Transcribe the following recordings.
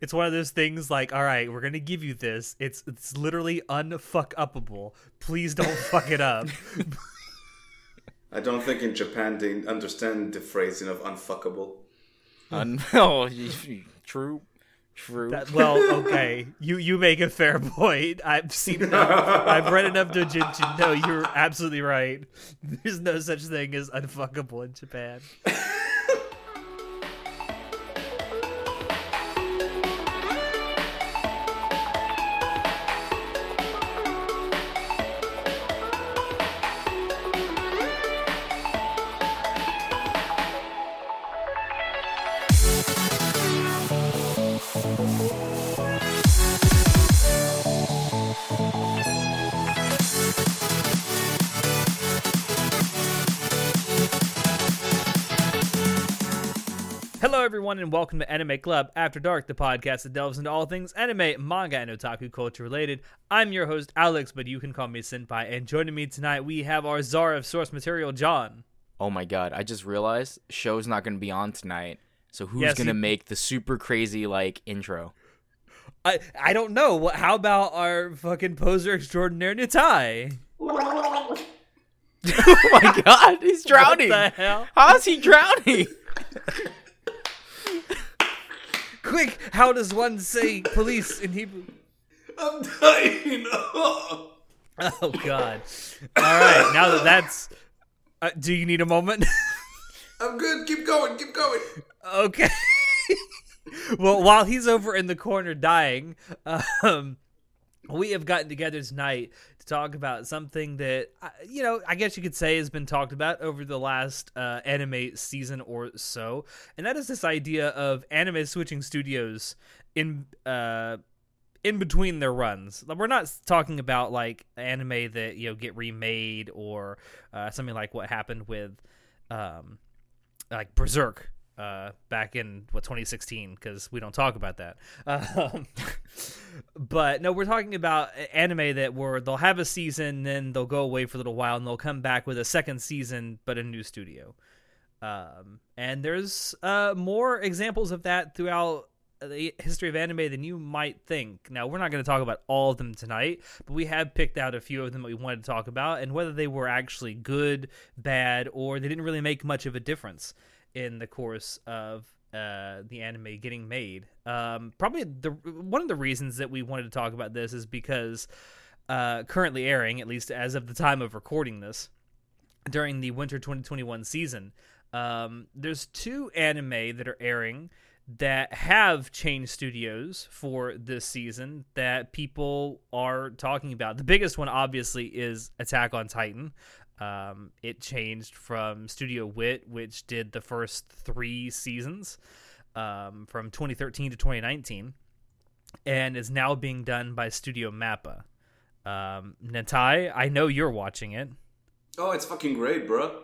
it's one of those things like, all right, we're gonna give you this. It's it's literally unfuck upable. Please don't fuck it up. I don't think in Japan they understand the phrasing of unfuckable. Un- oh, true, true. That, well, okay, you you make a fair point. I've seen enough. I've read enough Dojinshi. No, you're absolutely right. There's no such thing as unfuckable in Japan. Everyone, and welcome to Anime Club After Dark, the podcast that delves into all things anime, manga, and otaku culture related. I'm your host, Alex, but you can call me Senpai. And joining me tonight, we have our czar of source material, John. oh my god! I just realized show's not going to be on tonight. So who's Yes, going to you- make the super crazy like intro? I I don't know. What? How about our fucking poser extraordinaire Nitai? oh my god! He's drowning. What the hell? How's he drowning? Quick! How does one say police in Hebrew? I'm dying. Oh God! All right, now that that's. Uh, do you need a moment? I'm good. Keep going. Keep going. Okay. well, while he's over in the corner dying, um, we have gotten together tonight to talk about something that uh, you know I guess you could say has been talked about over the last uh, anime season or so, and that is this idea of anime switching studios in uh in between their runs. We're not talking about like anime that you know get remade or uh, something like what happened with um like Berserk uh back in what 2016 because we don't talk about that. Um, but no we're talking about anime that where they'll have a season then they'll go away for a little while and they'll come back with a second season but a new studio. Um and there's uh more examples of that throughout the history of anime than you might think. Now, we're not going to talk about all of them tonight, but we have picked out a few of them that we wanted to talk about, and whether they were actually good, bad, or they didn't really make much of a difference in the course of uh, the anime getting made. Um, probably the one of the reasons that we wanted to talk about this is because uh, currently airing, at least as of the time of recording this, during the winter 2021 season, um, there's two anime that are airing that have changed studios for this season that people are talking about. The biggest one, obviously, is Attack on Titan. Um, it changed from Studio Wit, which did the first three seasons um, from 2013 to 2019, and is now being done by Studio Mappa. Um, Natai, I know you're watching it. Oh, it's fucking great, bro.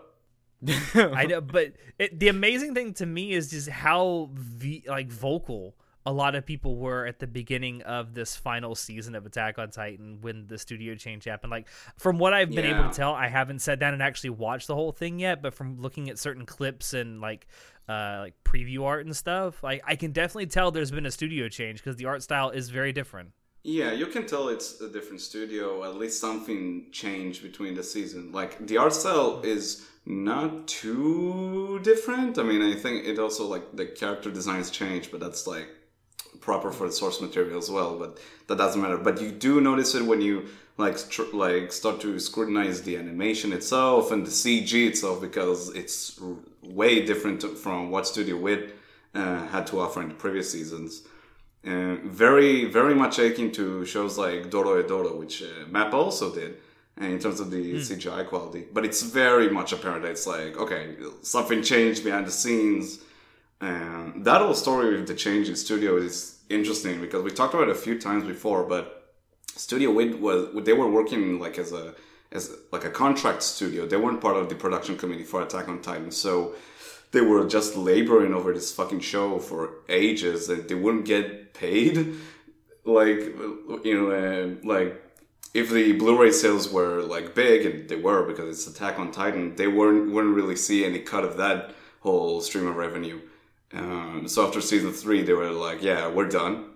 I know, but it, the amazing thing to me is just how v, like vocal a lot of people were at the beginning of this final season of Attack on Titan when the studio change happened. Like from what I've been able to tell, I haven't sat down and actually watched the whole thing yet, but from looking at certain clips and like uh like preview art and stuff, like I can definitely tell there's been a studio change because the art style is very different. Yeah, you can tell it's a different studio. At least something changed between the season. Like the art style is not too different. I mean, I think it also like the character designs change, but that's like proper for the source material as well. But that doesn't matter. But you do notice it when you like str- like start to scrutinize the animation itself and the CG itself because it's r- way different from what Studio Wit uh, had to offer in the previous seasons. Uh, very, very much akin to shows like Dorohedoro, which uh, Map also did, uh, in terms of the CGI quality. But it's very much apparent. It's like, okay, something changed behind the scenes. And that whole story with the change in studio is interesting because we talked about it a few times before, but Studio Wit was they were working like as a as like a contract studio. They weren't part of the production committee for Attack on Titan, so they were just laboring over this fucking show for ages, and they wouldn't get paid. Like you know, uh, like if the Blu-ray sales were like big, and they were because it's Attack on Titan, they weren't wouldn't really see any cut of that whole stream of revenue. Um, so after season three, they were like, "Yeah, we're done."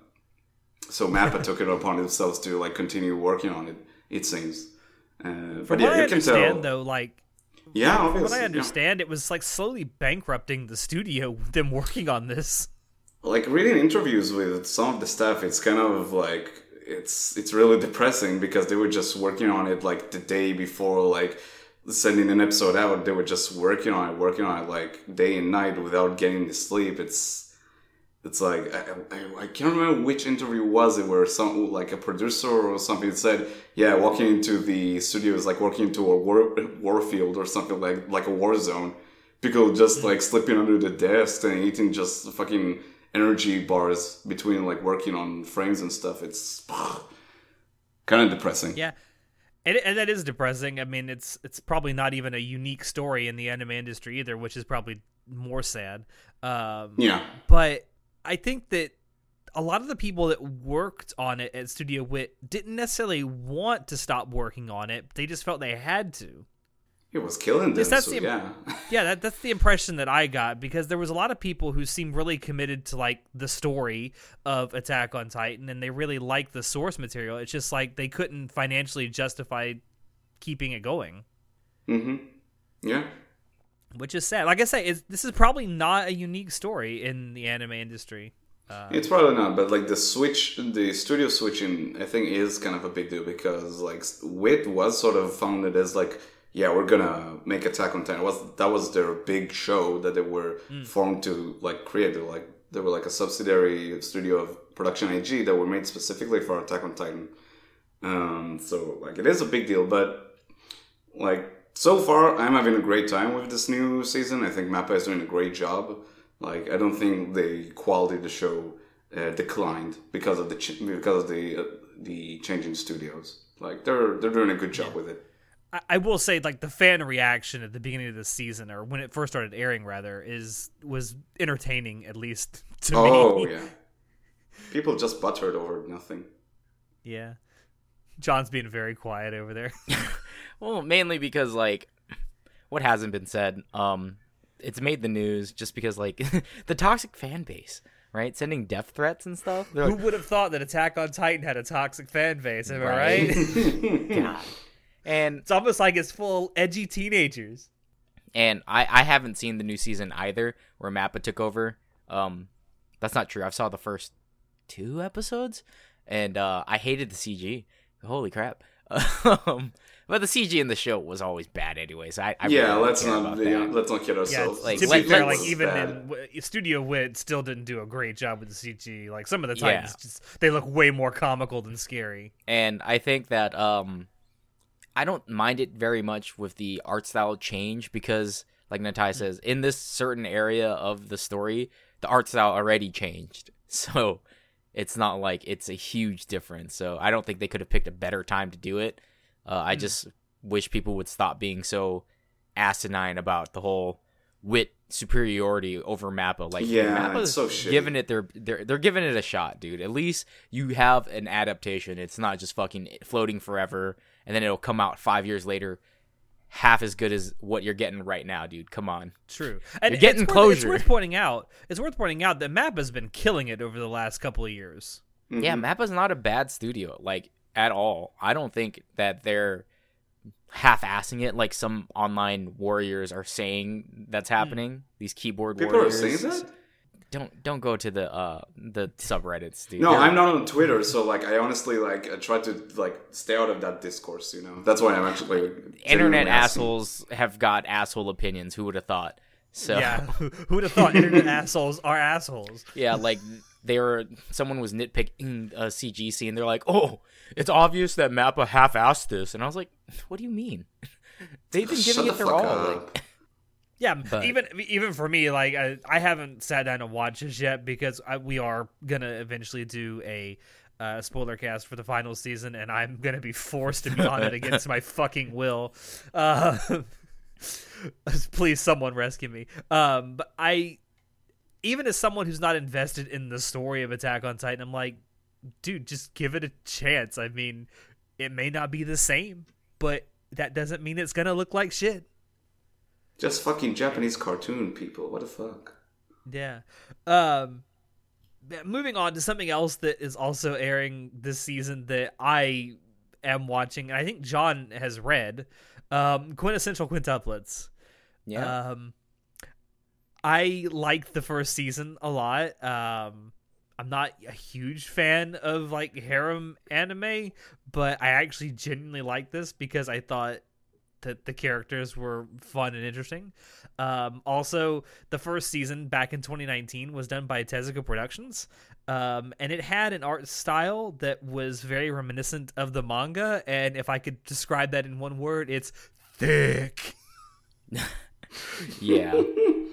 So Mappa took it upon themselves to like continue working on it. It seems. Uh, but yeah, I you can understand, tell. though, like yeah, from what I yeah. understand, it was like slowly bankrupting the studio. Them working on this. like reading interviews with some of the staff it's kind of like it's it's really depressing because they were just working on it like the day before like sending an episode out they were just working on it working on it like day and night without getting to sleep. It's it's like I, I, I can't remember which interview was. It where some like a producer or something said yeah walking into the studio is like walking into a war, war field or something like like a war zone. People just hmm. like sleeping under the desk and eating just fucking energy bars between like working on frames and stuff. It's kind of depressing. Yeah. And, and that is depressing. I mean, it's it's probably not even a unique story in the anime industry either, which is probably more sad. Um, yeah but I think that a lot of the people that worked on it at Studio Wit didn't necessarily want to stop working on it. They just felt they had to. It was killing them that's so the- yeah Yeah, that, that's the impression that I got because there was a lot of people who seemed really committed to like the story of Attack on Titan and they really liked the source material. It's just like they couldn't financially justify keeping it going, Mm-hmm. yeah which is sad. Like I say, it's, this is probably not a unique story in the anime industry. Uh, It's probably not, but like the switch, the studio switching, I think is kind of a big deal because like Wit was sort of founded as like, yeah, we're gonna make Attack on Titan. Was that was their big show that they were formed to like create. They were like they were like a subsidiary studio of Production I.G that were made specifically for Attack on Titan. Um, so like it is a big deal, but like so far I'm having a great time with this new season. I think Mappa is doing a great job. Like I don't think the quality of the show uh, declined because of the ch- because of the uh, the changing studios. Like they're they're doing a good job with it. I, I will say, like the fan reaction at the beginning of the season, or when it first started airing, rather, is was entertaining at least to Oh me. Oh yeah, people just buttered over nothing. yeah. John's being very quiet over there. Well, mainly because like what hasn't been said, um, it's made the news just because like the toxic fan base, right? Sending death threats and stuff. They're Who would have thought that Attack on Titan had a toxic fan base? Am I right? Right. God. And it's almost like it's full edgy teenagers. and I I haven't seen the new season either where Mappa took over. Um, that's not true. I saw the first two episodes, and uh, I hated the CG. Holy crap! um, but the CG in the show was always bad, anyways. I, I yeah, really let's not about you know, that. let's not kid Yeah, ourselves. like, to be fair, like even bad. in Studio Wit still didn't do a great job with the CG. Like some of the Yeah. Just they look way more comical than scary. and I think that um, I don't mind it very much with the art style change because, like Natai says, in this certain area of the story, the art style already changed, so it's not like it's a huge difference. So I don't think they could have picked a better time to do it. Uh, I just wish people would stop being so asinine about the whole wit superiority over Mappa. Like Yeah, Mappa's it's so shitty. giving it their they're they're giving it a shot, dude. At least you have an adaptation. It's not just fucking floating forever and then it'll come out five years later half as good as what you're getting right now, dude. Come on. True. And You're getting it's worth, It's worth pointing out. It's worth pointing out that Map has been killing it over the last couple of years. Mm-hmm. Yeah, Map Mappa's not a bad studio, like at all. I don't think that they're half-assing it like some online warriors are saying that's hmm. happening. These keyboard People are warriors. saying that. Don't don't go to the uh the subreddits, dude. No, They're- I'm not on Twitter, so like I honestly like I try to like stay out of that discourse. You know, that's why I'm actually internet genuinely asking. assholes have got asshole opinions. Who would have thought? So Yeah. Who would have thought internet assholes are assholes? yeah, like they were someone was nitpicking a CG scene. They're like, "Oh, it's obvious that Mappa half-assed this," and I was like, "What do you mean? They've been Shut giving the it their all." up. Like, Yeah, But- even even for me, like I, I haven't sat down and watched this yet because I, we are gonna eventually do a uh, spoiler cast for the final season, and I'm gonna be forced to be on it against my fucking will. Uh, please, someone rescue me. Um, but I, even as someone who's not invested in the story of Attack on Titan, I'm like, dude, just give it a chance. I mean, it may not be the same, but that doesn't mean it's gonna look like shit. Just fucking Japanese cartoon people. What the fuck? Yeah. Um moving on to something else that is also airing this season that I am watching and I think John has read. Um Quintessential Quintuplets. Yeah. Um I liked the first season a lot. Um I'm not a huge fan of like harem anime, but I actually genuinely like this because I thought that the characters were fun and interesting. Um, also, the first season back in 2019 was done by Tezuka Productions, um, and it had an art style that was very reminiscent of the manga. And if I could describe that in one word, it's thick. yeah.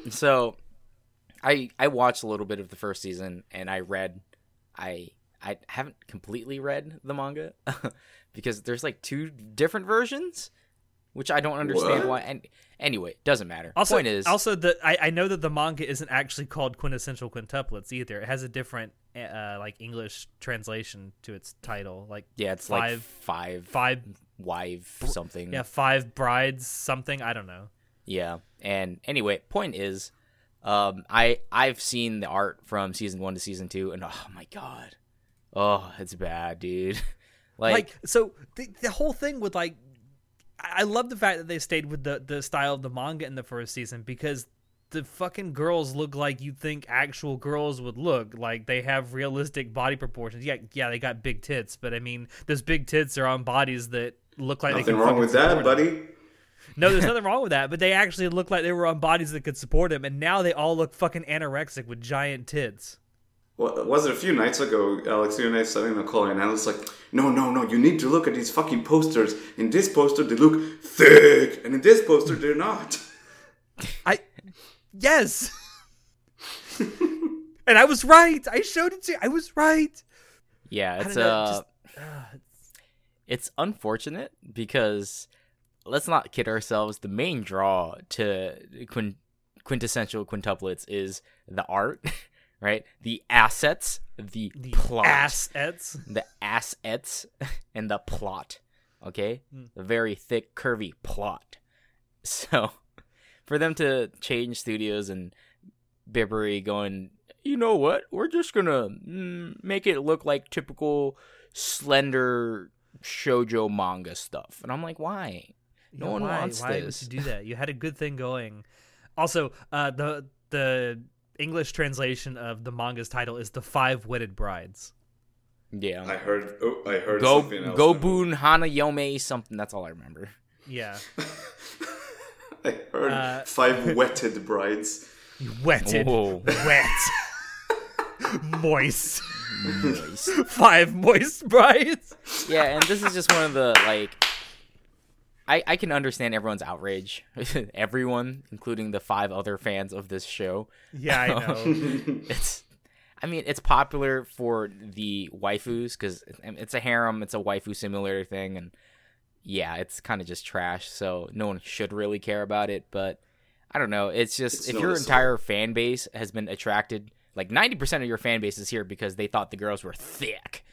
So I I watched a little bit of the first season and I read I I haven't completely read the manga because there's like two different versions which I don't understand What? why and anyway, it doesn't matter. Also, Point is also the I, I know that the manga isn't actually called Quintessential Quintuplets either. It has a different uh, like English translation to its title, like yeah, it's five- like five five wife something. yeah five brides something. I don't know. Yeah. And anyway, point is, um, I I've seen the art from season one to season two, and oh my god, oh it's bad, dude. like, like so the, the whole thing with like i love the fact that they stayed with the the style of the manga in the first season because the fucking girls look like you'd think actual girls would look like they have realistic body proportions yeah yeah they got big tits but i mean those big tits are on bodies that look like they Nothing wrong with that, support 'em. buddy. no there's nothing wrong with that but they actually look like they were on bodies that could support them and now they all look fucking anorexic with giant tits What, was it a few nights ago, Alex, you and I sat in a call, and I was like, no, no, no, you need to look at these fucking posters. In this poster, they look thick, and in this poster, they're not. I yes. and I was right. I showed it to you. I was right. yeah, it's don't know, uh, just- uh, it's unfortunate because let's not kid ourselves. The main draw to quin- quintessential quintuplets is the art, right? The assets, the, the plot, assets. the assets, and the plot. Okay, Hmm. a very thick, curvy plot. So, for them to change studios and Bibury going, you know what? We're just gonna mm, make it look like typical slender shojo manga stuff, and I'm like, why? No one why, wants why this. would you do that? You had a good thing going. Also, uh, the the English translation of the manga's title is "The Five Wedded Brides." Yeah, I heard, oh, I heard go something else. go boon hana yome something. That's all I remember. Yeah, I heard Uh, five wetted brides. wetted, Whoa. wet, moist. Moist. Five moist brides. yeah, and this is just one of the like I I can understand everyone's outrage. Everyone, including the five other fans of this show. Yeah, I know. It's I mean, it's popular for the waifus cuz it's a harem, it's a waifu simulator thing and yeah, it's kind of just trash, so no one should really care about it, but I don't know. It's just It's if your entire fan base has been attracted, like 90% of your fan base is here because they thought the girls were thick,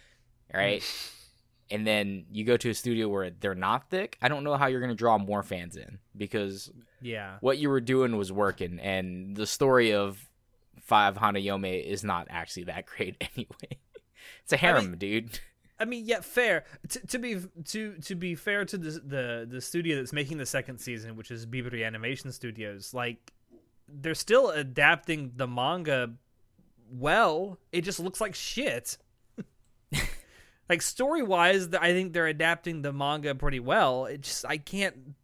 right? and then you go to a studio where they're not thick, I don't know how you're going to draw more fans in because Yeah. what you were doing was working, and the story of Five Hanayome is not actually that great anyway. it's a harem, dude. I mean, yeah, fair. To, to be to to be fair to the, the the studio that's making the second season, which is Bibury Animation Studios, like they're still adapting the manga well. It just looks like shit. Like story wise, I think they're adapting the manga pretty well. It just I can't.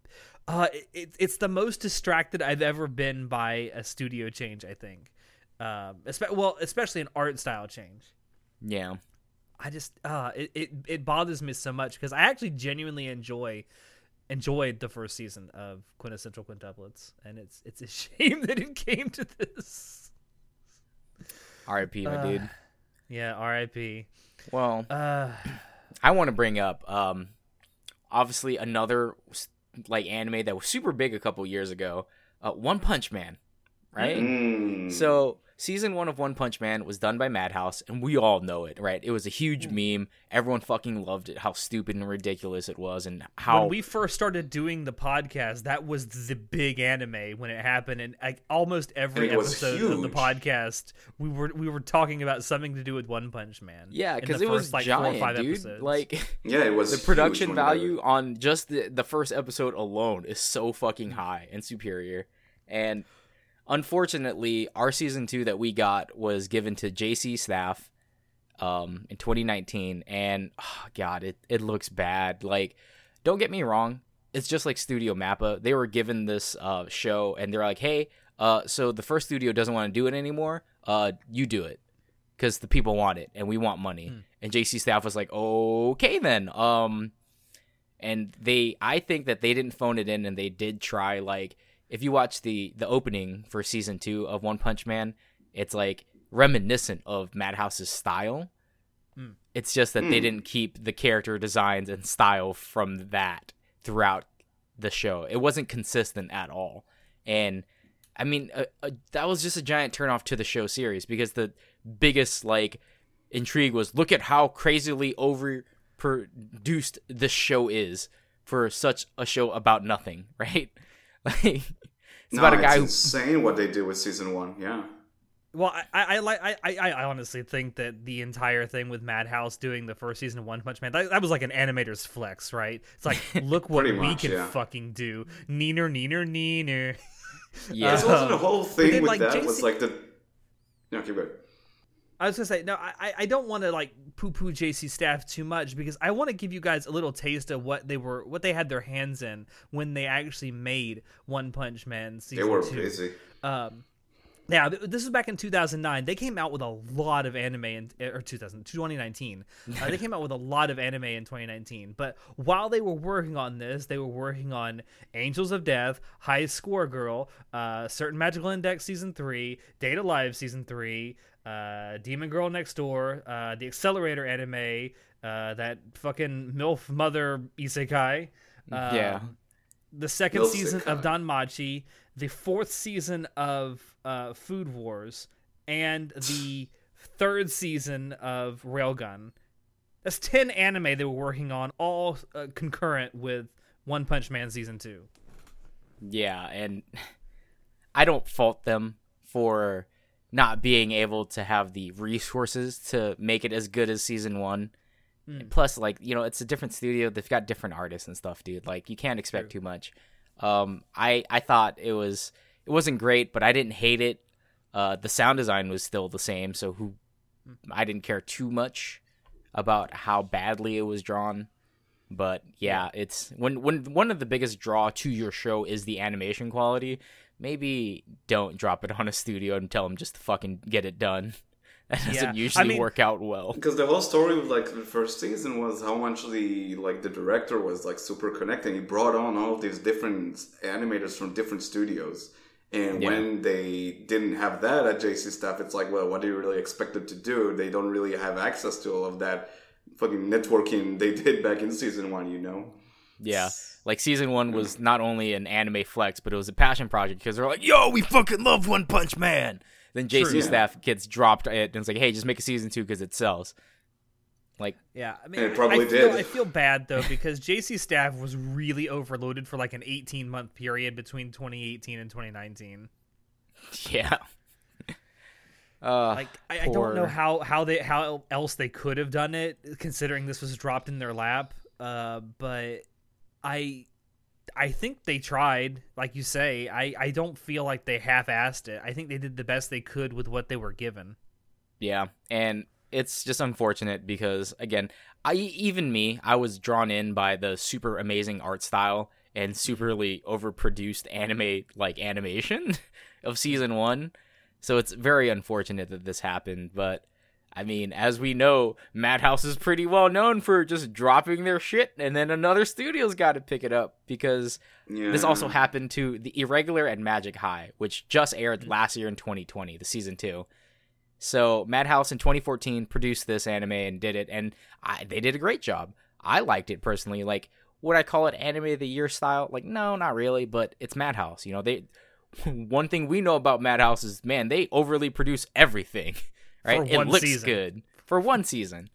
Uh, it, it's the most distracted I've ever been by a studio change. I think, um, espe- well, especially an art style change. Yeah. I just uh it, it, it bothers me so much because I actually genuinely enjoy enjoyed the first season of Quintessential Quintuplets, and it's it's a shame that it came to this. R.I.P. my Uh, dude. Yeah, R.I.P. Well, Uh, I want to bring up, um, obviously another like anime that was super big a couple years ago, uh, One Punch Man, right? Mm. So season one of One Punch Man was done by Madhouse, and we all know it, right? It was a huge meme. Everyone fucking loved it. How stupid and ridiculous it was, and how when we first started doing the podcast, that was the big anime when it happened, and like, almost every And it episode of the podcast, we were we were talking about something to do with One Punch Man. yeah, in because the it was first, like giant, four or five dude. episodes. Like Yeah, it was the production when value on just the the first episode alone is so fucking Mm. high and superior, and unfortunately, our season two that we got was given to JC staff um in 2019 and oh god it it looks bad. Like don't get me wrong it's just like studio mappa. They were given this uh show and they're like hey uh so the first studio doesn't want to do it anymore? Uh you do it because the people want it and we want money. And jc staff was like okay then um and they i think that they didn't phone it in and they did try like if you watch the the opening for season two of one punch man it's like reminiscent of madhouse's style it's just that they Hmm. didn't keep the character designs and style from that throughout the show it wasn't consistent at all and i mean uh, uh, that was just a giant turnoff to the show series because the biggest like intrigue was look at how crazily overproduced this show is for such a show about nothing, right? Like it's no, about a guy it's who insane what they did with season one. Yeah, Well, I, I, I like I, I, I honestly think that the entire thing with Madhouse doing the first season of One Punch Man that, that was like an animator's flex, right? It's like look what Pretty we can yeah. fucking do, neener, neener, neener. yeah. This Uh, wasn't the whole thing with like, that. JC Was like the. No, keep going. I was gonna say no. I I don't want to like poo poo JC staff too much because I want to give you guys a little taste of what they were, what they had their hands in when they actually made One Punch Man They season were two. busy. Um, th- this was back in 2009. They came out with a lot of anime in or 2000, 2019. Uh, they came out with a lot of anime in 2019. But while they were working on this, they were working on Angels of Death, High Score Girl, uh, Certain Magical Index season three, Date A Live season three, uh, Demon Girl Next Door, uh, the Accelerator anime, uh, that fucking MILF Mother Isekai. Um, Yeah. The second Milf season of Isekai. Danmachi, the fourth season of uh, Food Wars, and the third season of Railgun. That's 10 anime they were working on, all uh, concurrent with One Punch Man season 2. Yeah, and I don't fault them for not being able to have the resources to make it as good as season one. Plus, like you know, it's a different studio. They've got different artists and stuff, dude. Like you can't expect too much. Um, I I thought it was it wasn't great, but I didn't hate it. Uh, the sound design was still the same, so who I didn't care too much about how badly it was drawn. But yeah, it's when when one of the biggest draw to your show is the animation quality. Maybe don't drop it on a studio and tell them just to fucking get it done. That doesn't Yeah, I usually mean- work out well. Because the whole story with like the first season was how much the like the director was like super connected. He brought on all of these different animators from different studios. And Yeah. when they didn't have that at JC staff, it's like, well, what do you really expect them to do? They don't really have access to all of that fucking networking they did back in season one, you know? Yeah. Like season one was not only an anime flex, but it was a passion project because they're like, "Yo, we fucking love One Punch Man." Then JC True. staff gets dropped it and it's like, "Hey, just make a season two because it sells." Like, Yeah, I mean, it probably I feel, did. I feel bad though because JC staff was really overloaded for like an 18 month period between 2018 and 2019. yeah. Uh, Like I, I don't know how how they how else they could have done it considering this was dropped in their lap. Uh, but I I think they tried, like you say. I I don't feel like they half-assed it. I think they did the best they could with what they were given. Yeah, and it's just unfortunate because again, I even me, I was drawn in by the super amazing art style and mm-hmm. superly overproduced anime like animation of season 1. So it's very unfortunate that this happened, but I mean, as we know, Madhouse is pretty well known for just dropping their shit and then another studio's got to pick it up because Yeah. this also happened to The Irregular and Magic High, which just aired last year in 2020, the season 2. So Madhouse in 2014 produced this anime and did it, and I, they did a great job. I liked it personally. Like, would I call it anime of the year style? Like, no, not really. But it's Madhouse. You know, they one thing we know about Madhouse is man, they overly produce everything, right? It looks season. good for one season,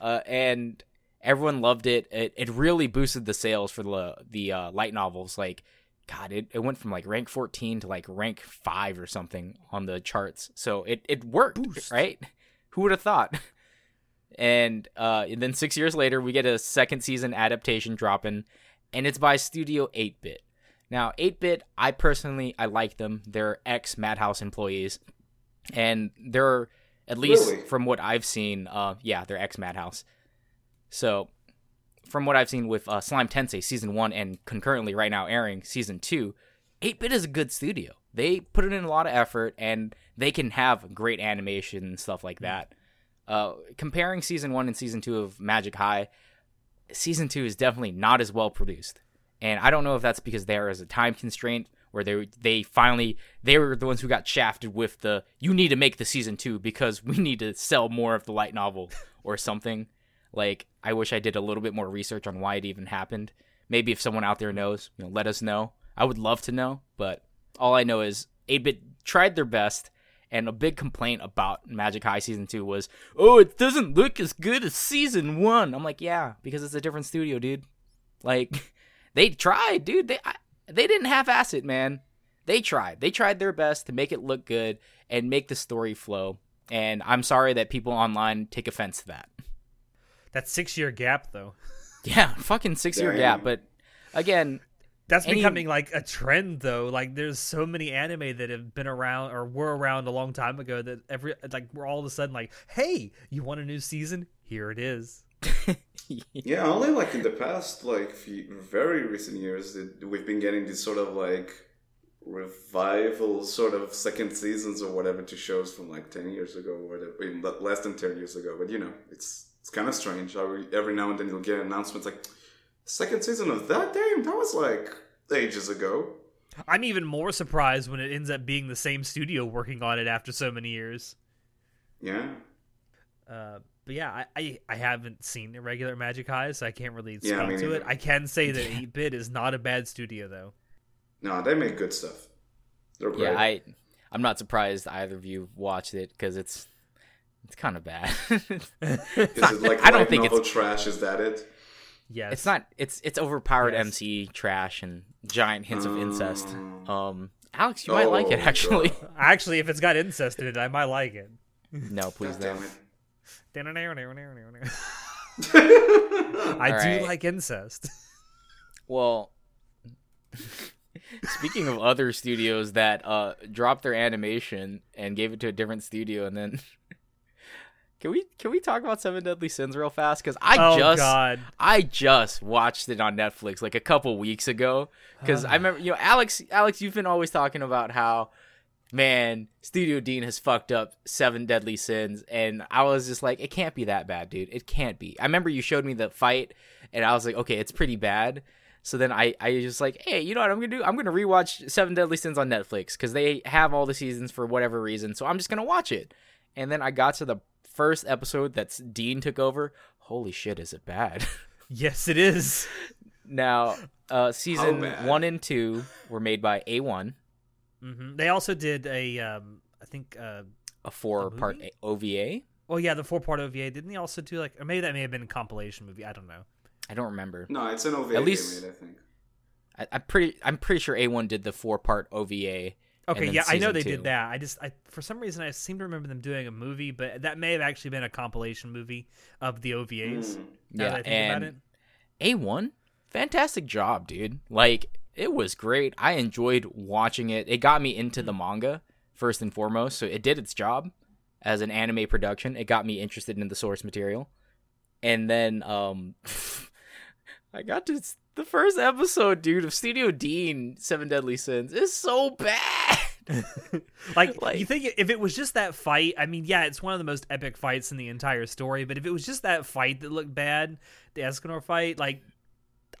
uh, and everyone loved it. It it really boosted the sales for the the uh, light novels. Like, God, it, it went from like rank fourteen to like rank five or something on the charts. So it it worked, right? Who would have thought? And uh, and then six years later, we get a second season adaptation dropping, and it's by Studio 8 Bit. Now, 8 Bit, I personally I like them. They're ex Madhouse employees, and they're at least Really? from what I've seen, uh, yeah, they're ex Madhouse. So, from what I've seen with uh, Slime Tensei season one and concurrently right now airing season two, 8 Bit is a good studio. They put in a lot of effort and they can have great animation and stuff like that. Uh, comparing season one and season two of Magic High, season two is definitely not as well produced. And I don't know if that's because there is a time constraint where they they finally they were the ones who got shafted with the you need to make the season two because we need to sell more of the light novel or something. Like I wish I did a little bit more research on why it even happened. Maybe if someone out there knows, you know, let us know. I would love to know, but all I know is 8-bit tried their best and a big complaint about Magic High season 2 was, "Oh, it doesn't look as good as season 1." I'm like, "Yeah, because it's a different studio, dude." Like they tried, dude. They they didn't half-ass it, man. They tried. They tried their best to make it look good and make the story flow. And I'm sorry that people online take offense to that. That six year gap though. Yeah, fucking six year gap. But again, That's Any- becoming like a trend though. Like there's so many anime that have been around or were around a long time ago that every like we're all of a sudden like, hey, you want a new season? Here it is. Yeah, only like in the past, like few, very recent years, that we've been getting these sort of like revival sort of second seasons or whatever to shows from like ten years ago or whatever, I mean, le- less than ten years ago. But you know, it's it's kind of strange. Every, every now and then you'll get announcements like second season of that. Damn, that was like ages ago. I'm even more surprised when it ends up being the same studio working on it after so many years. Yeah. Uh, but yeah, I, I, I haven't seen irregular Magic High, so I can't really speak Yeah, me to it. I can say that 8 Bit is not a bad studio, though. No, they make good stuff. They're great. yeah, I I'm not surprised either of you watched it because it's it's kind of bad. Is it like I don't think novel it's trash? Is that it? Yes. it's not it's it's overpowered Yes. MC trash and giant hints of incest. Oh. Um, Alex, you might like it Oh, actually. God. Actually, if it's got incest in it, I might like it. no, please God don't. it. I do like incest. Well, speaking of other studios that uh dropped their animation and gave it to a different studio, and then can we can we talk about Seven Deadly Sins real fast? Because I oh just God. I just watched it on Netflix like a couple weeks ago because I remember you know Alex Alex you've been always talking about how man Studio Dean has fucked up Seven Deadly Sins. And I was just like it can't be that bad dude. It can't be. I remember you showed me the fight and I was like okay it's pretty bad. So then I I just like hey you know what I'm gonna do? I'm gonna rewatch Seven Deadly Sins on Netflix because they have all the seasons for whatever reason so I'm just gonna watch it. And then I got to the first episode that's Dean took over. Holy shit is it bad? Yes, it is. Now, uh, season bad? one and two were made by A1, hmm They also did a, um, I think, uh, a four-part? OVA. Oh yeah, the four part OVA. Didn't they also do like, or maybe that may have been a compilation movie. I don't know. I don't remember. No, it's an OVA At least- game, I think. I, I'm pretty. I'm pretty sure A1 did the four-part OVA. Okay, yeah, I know they two. did that. I just, I for some reason, I seem to remember them doing a movie, but that may have actually been a compilation movie of the OVAs. Mm. Now Yeah, that I think about and it. A1, fantastic job, dude. Like it was great. I enjoyed watching it. It got me into the manga first and foremost, so it did its job as an anime production. It got me interested in the source material, and then um, I got to the first episode, dude, of Studio Dean Seven Deadly Sins. is so bad. Like, Like- you think if it was just that fight, I mean, yeah, it's one of the most epic fights in the entire story. But if it was just that fight that looked bad, the Escanor fight, like,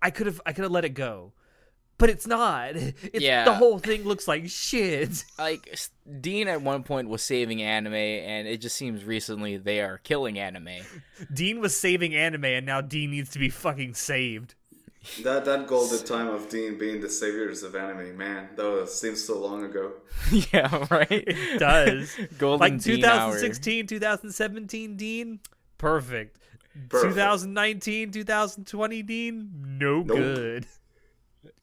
I could have, I could have let it go. But it's not. It's Yeah. the whole thing looks like shit. like Dean at one point was saving anime, and it just seems recently they are killing anime. Dean was saving anime, and now Dean needs to be fucking saved. That that golden time of Dean being the saviors of anime, man, that was, seems so long ago. yeah, right. It does. Golden like Dean hour. 2016, 2017 Dean, perfect. Perfect. 2019, 2020 Dean, no Nope. good.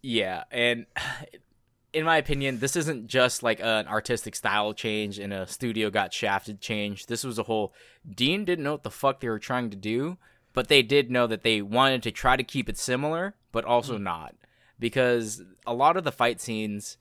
Yeah, and in my opinion, this isn't just like an artistic style change and a studio got shafted change. This was a whole Dean didn't know what the fuck they were trying to do, but they did know that they wanted to try to keep it similar, but also mm. not. Because a lot of the fight scenes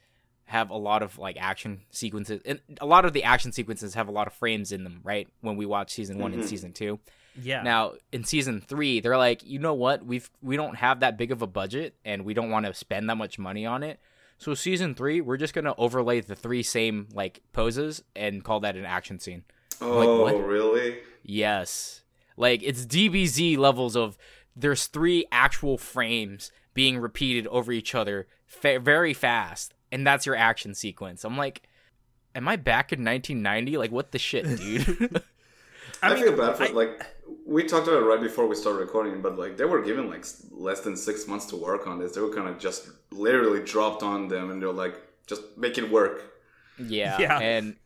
have a lot of like action sequences and a lot of the action sequences have a lot of frames in them, right? When we watch season 1 and mm-hmm. season 2. Yeah. Now in season three, they're like, you know what? We've we don't have that big of a budget, and we don't want to spend that much money on it. So season three, we're just gonna overlay the three same like poses and call that an action scene. Oh, what? really? Yes, like it's DBZ levels of there's three actual frames being repeated over each other fa- very fast, and that's your action sequence. I'm like, am I back in 1990? Like, what the shit, dude? I, mean, feel bad for I- like we talked about it right before we started recording, but like they were given like less than six months to work on this. They were kind of just literally dropped on them, and they're like, just make it work. yeah, Yeah. and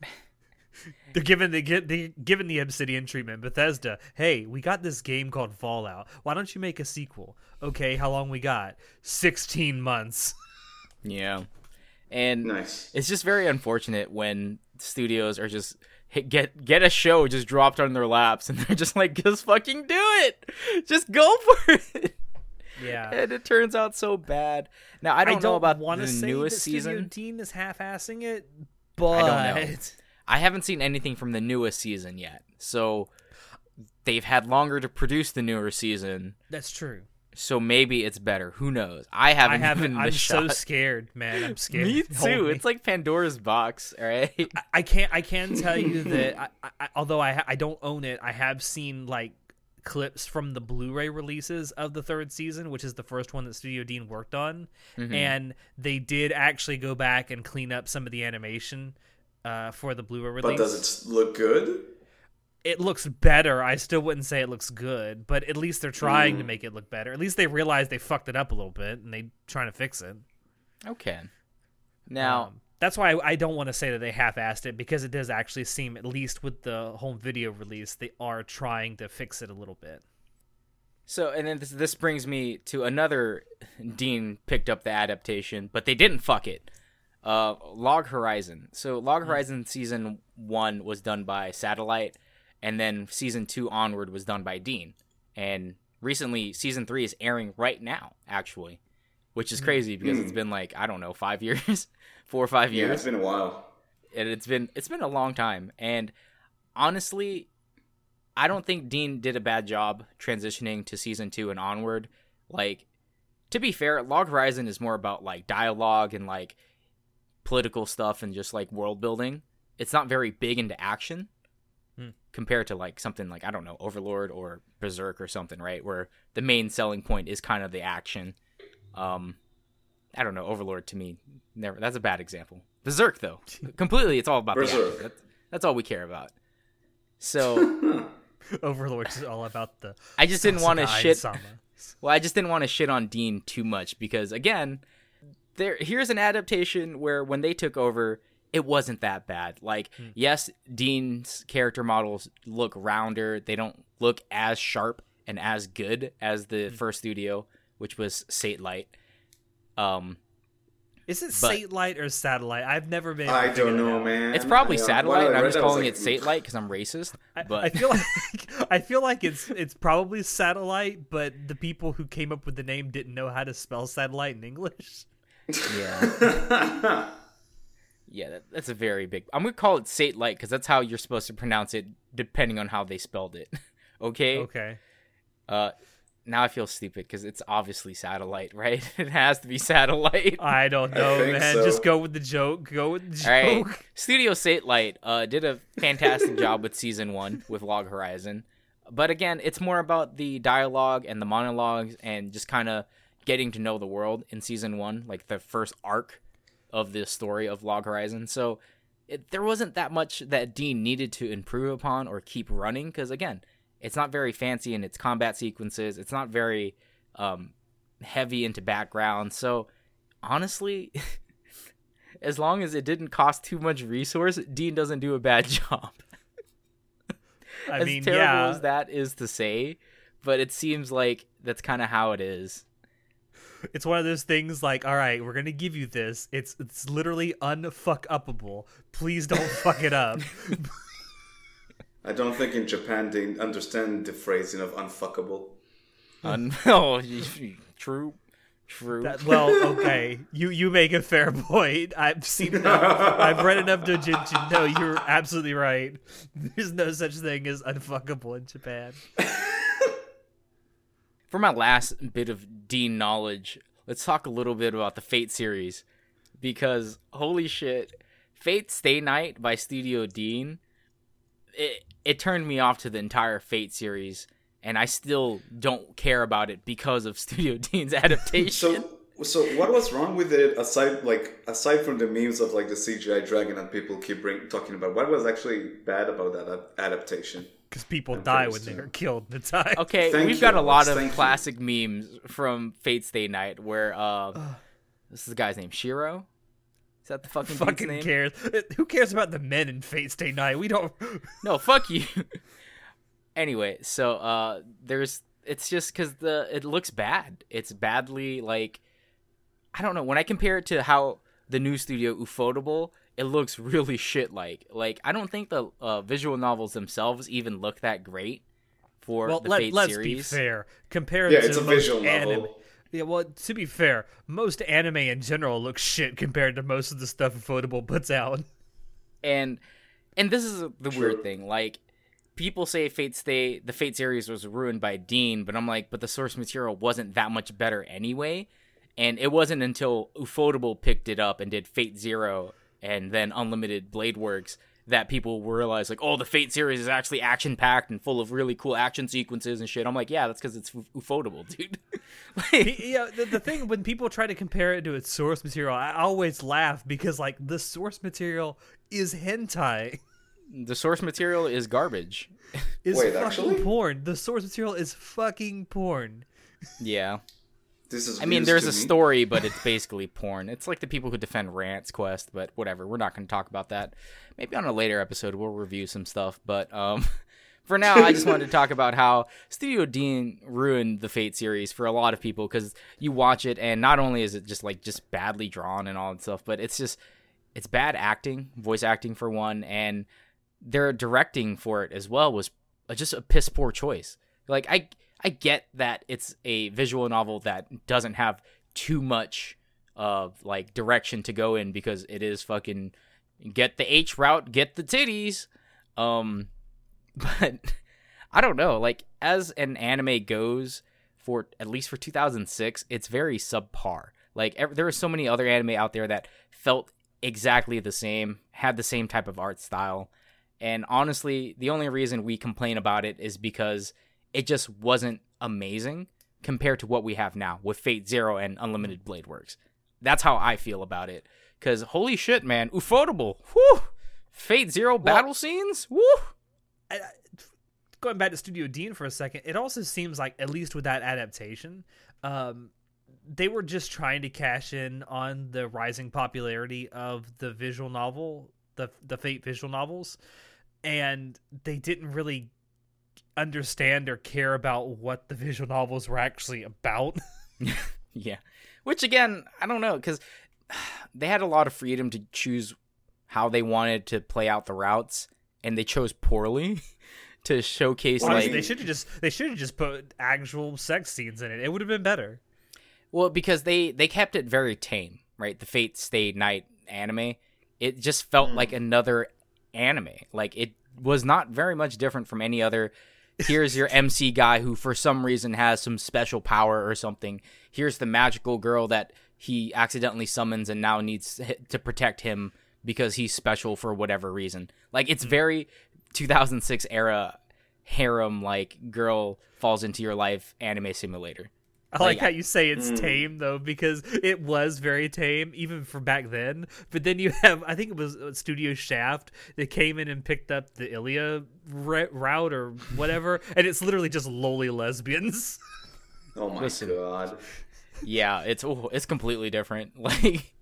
They're given the gi- they given the Obsidian treatment. Bethesda, hey, we got this game called Fallout. Why don't you make a sequel? Okay, how long we got? Sixteen months. Yeah. And Nice. it's just very unfortunate when studios are just get get a show just dropped on their laps and they're just like just fucking do it. Just go for it. Yeah. And it turns out so bad. Now I don't, know about want the to say newest that Studio season. Dean is half-assing it, but don't know. I haven't seen anything from the newest season yet. So they've had longer to produce the newer season. That's true. So maybe it's better. Who knows? I haven't, I haven't. given it a I'm so shot. scared, man. I'm scared. Me Hold too. me. It's like Pandora's box, all right? I- I can't. I can tell you that. I, I, although I I don't own it, I have seen like clips from the Blu-ray releases of the third season, which is the first one that Studio Dean worked on, Mm-hmm. and they did actually go back and clean up some of the animation uh, for the Blu-ray release. But does it look good? It looks better. I still wouldn't say it looks good, but at least they're trying Mm. to make it look better. At least they realize they fucked it up a little bit and they trying to fix it. Okay. Now, Um, that's why I, I don't want to say that they half-assed it because it does actually seem, at least with the home video release, they are trying to fix it a little bit. so and then this, this brings me to another Dean picked up the adaptation, but they didn't fuck it. Uh, Log Horizon. So Log Horizon season one was done by Satellite, and then season two onward was done by Dean. And recently, season three is airing right now, actually, which is crazy because it's been like I don't know five years, four or five years. Yeah, it's been a while. and it's been it's been a long time and honestly i don't think dean did a bad job transitioning to season two and onward like to be fair log horizon is more about like dialogue and like political stuff and just like world building it's not very big into action Hmm. Compared to like something like i don't know overlord or berserk or something right where the main selling point is kind of the action um i don't know overlord to me never that's a bad example berserk though completely it's all about the Berserk. action. That's, that's all we care about so Overlord's is all about the. i just didn't want to shit Sama. well, I just didn't want to shit on Dean too much because again, there here's an adaptation where when they took over, it wasn't that bad. Like, yes, Dean's character models look rounder. They don't look as sharp and as good as the first studio, which was Satellite. Um, Is it But- satellite or satellite? I've never been. I don't know, out. man. it's probably I, Satellite, I and I'm just that, I was calling like, it Satellite because I'm racist. I, But I feel like I feel like it's it's probably satellite, but the people who came up with the name didn't know how to spell satellite in English. yeah, yeah, that, that's a very big. I'm gonna call it sate light because that's how you're supposed to pronounce it, depending on how they spelled it. okay. Okay. Uh, now I feel stupid because it's obviously satellite, right? it has to be satellite. I don't know, think man. so. Just go with the joke. Go with the joke. All right, Studio Satellite uh, did a fantastic job with season one with Log Horizon, but again, it's more about the dialogue and the monologues and just kind of getting to know the world in season one, like the first arc of this story of Log Horizon. So it, there wasn't that much that Dean needed to improve upon or keep running because again, it's not very fancy in its combat sequences. It's not very um, heavy into background. So honestly, as long as it didn't cost too much resource, Dean doesn't do a bad job. I as mean, terrible yeah, as that is to say, but it seems like that's kind of how it is. It's one of those things like, all right, we're gonna give you this. It's it's literally unfuck upable. Please don't fuck it up. I don't think in Japan they understand the phrasing of unfuckable. Un- oh, true, true. That, well, okay, you you make a fair point. I've seen enough. I've read enough Dojinshi. No, you're absolutely right. There's no such thing as unfuckable in Japan. For my last bit of Deen knowledge, let's talk a little bit about the Fate series. Because, holy shit, Fate Stay Night by Studio Deen, it, it turned me off to the entire Fate series, and I still don't care about it because of Studio Deen's adaptation. So, so what was wrong with it aside, like aside from the memes of like the CGI dragon that people keep bring, talking about? What was actually bad about that ad- adaptation? Because people die when they are killed. The time. Okay, Thank we've you, got a lot of thank you. classic memes from Fate Stay Night where uh this is the guy's name, Shiro? Is that the fucking, dude's Fucking name? cares. Who cares about the men in Fate Stay Night? We don't. No, fuck you. anyway, so uh there's it's just cuz the it looks bad. It's badly like I don't know, when I compare it to how the new studio Ufotable, it looks really shit like. Like I don't think the uh, visual novels themselves even look that great for Well, the let, Fate let's series. be fair. Compared Yeah, to it's a most visual anime. novel. Yeah, well, to be fair, most anime in general looks shit compared to most of the stuff Ufotable puts out. and and this is the weird thing like people say fate stay the fate series was ruined by deen but i'm like but the source material wasn't that much better anyway and it wasn't until ufotable picked it up and did fate zero and then unlimited blade works that people realize like oh the fate series is actually action packed and full of really cool action sequences and shit i'm like yeah that's because it's ufotable dude like, yeah, the, the thing when people try to compare it to its source material, I always laugh because like the source material is hentai. the source material is garbage Is Wait, fucking actually? porn. The source material is fucking porn. yeah This is. I mean, there's a me. story, but it's basically porn. It's like the people who defend Rance Quest, but whatever. We're not going to talk about that. Maybe on a later episode we'll review some stuff. But um, for now, I just wanted to talk about how Studio Deen ruined the Fate series for a lot of people because you watch it, and not only is it just like just badly drawn and all that stuff, but it's just it's bad acting, voice acting for one, and their directing for it as well was just a piss poor choice. Like I I get that it's a visual novel that doesn't have too much of like direction to go in because it is fucking get the H route, get the titties. Um but I don't know, like as an anime goes for at least for 2006, it's very subpar. Like there are so many other anime out there that felt exactly the same, had the same type of art style. And honestly, the only reason we complain about it is because it just wasn't amazing compared to what we have now with Fate Zero and Unlimited Blade Works. That's how I feel about it. Cause holy shit, man, ufotable. Whew. Fate Zero battle scenes. Woo. Going back to Studio Deen for a second, it also seems like at least with that adaptation, um, they were just trying to cash in on the rising popularity of the visual novel, the the Fate visual novels, and they didn't really understand or care about what the visual novels were actually about. Yeah. Which again, I don't know cuz they had a lot of freedom to choose how they wanted to play out the routes and they chose poorly to showcase Well, like they should have just they should have just put actual sex scenes in it. It would have been better. Well, because they they kept it very tame, right? The Fate Stay Night anime, it just felt like hmm. another anime. Like it was not very much different from any other. Here's your MC guy who, for some reason, has some special power or something. Here's the magical girl that he accidentally summons and now needs to protect him because he's special for whatever reason. Like it's very 2006 era harem like girl falls into your life anime simulator. I like Like, how you say it's Mm. tame though, because it was very tame even for back then. But then you have, I think it was uh, Studio Shaft that came in and picked up the Ilya r- route or whatever, and it's literally just lowly lesbians. Oh my Listen. god. yeah, it's oh, it's completely different. Like,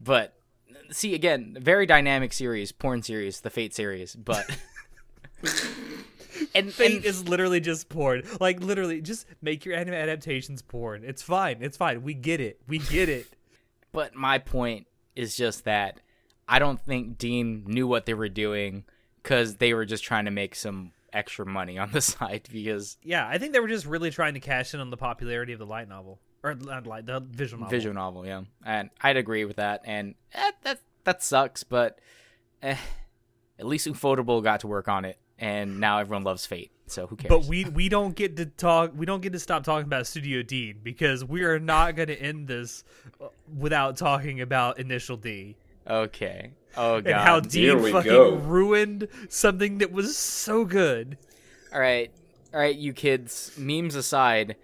but see again, very dynamic series, porn series, the Fate series, but. And, Fate and is literally just porn. Like literally, just make your anime adaptations porn. It's fine. It's fine. We get it. We get it. but my point is just that I don't think Deen knew what they were doing because they were just trying to make some extra money on the side because Yeah, I think they were just really trying to cash in on the popularity of the light novel or not light, the visual novel. visual novel, yeah, and I'd agree with that. And eh, that that sucks, but eh, at least Ufotable got to work on it, and now everyone loves Fate. So who cares? But we we don't get to talk. We don't get to stop talking about Studio D because we are not going to end this uh, without talking about Initial D okay. Oh god. and how here Deen fucking go. ruined something that was so good. All right, all right, you kids. Memes aside,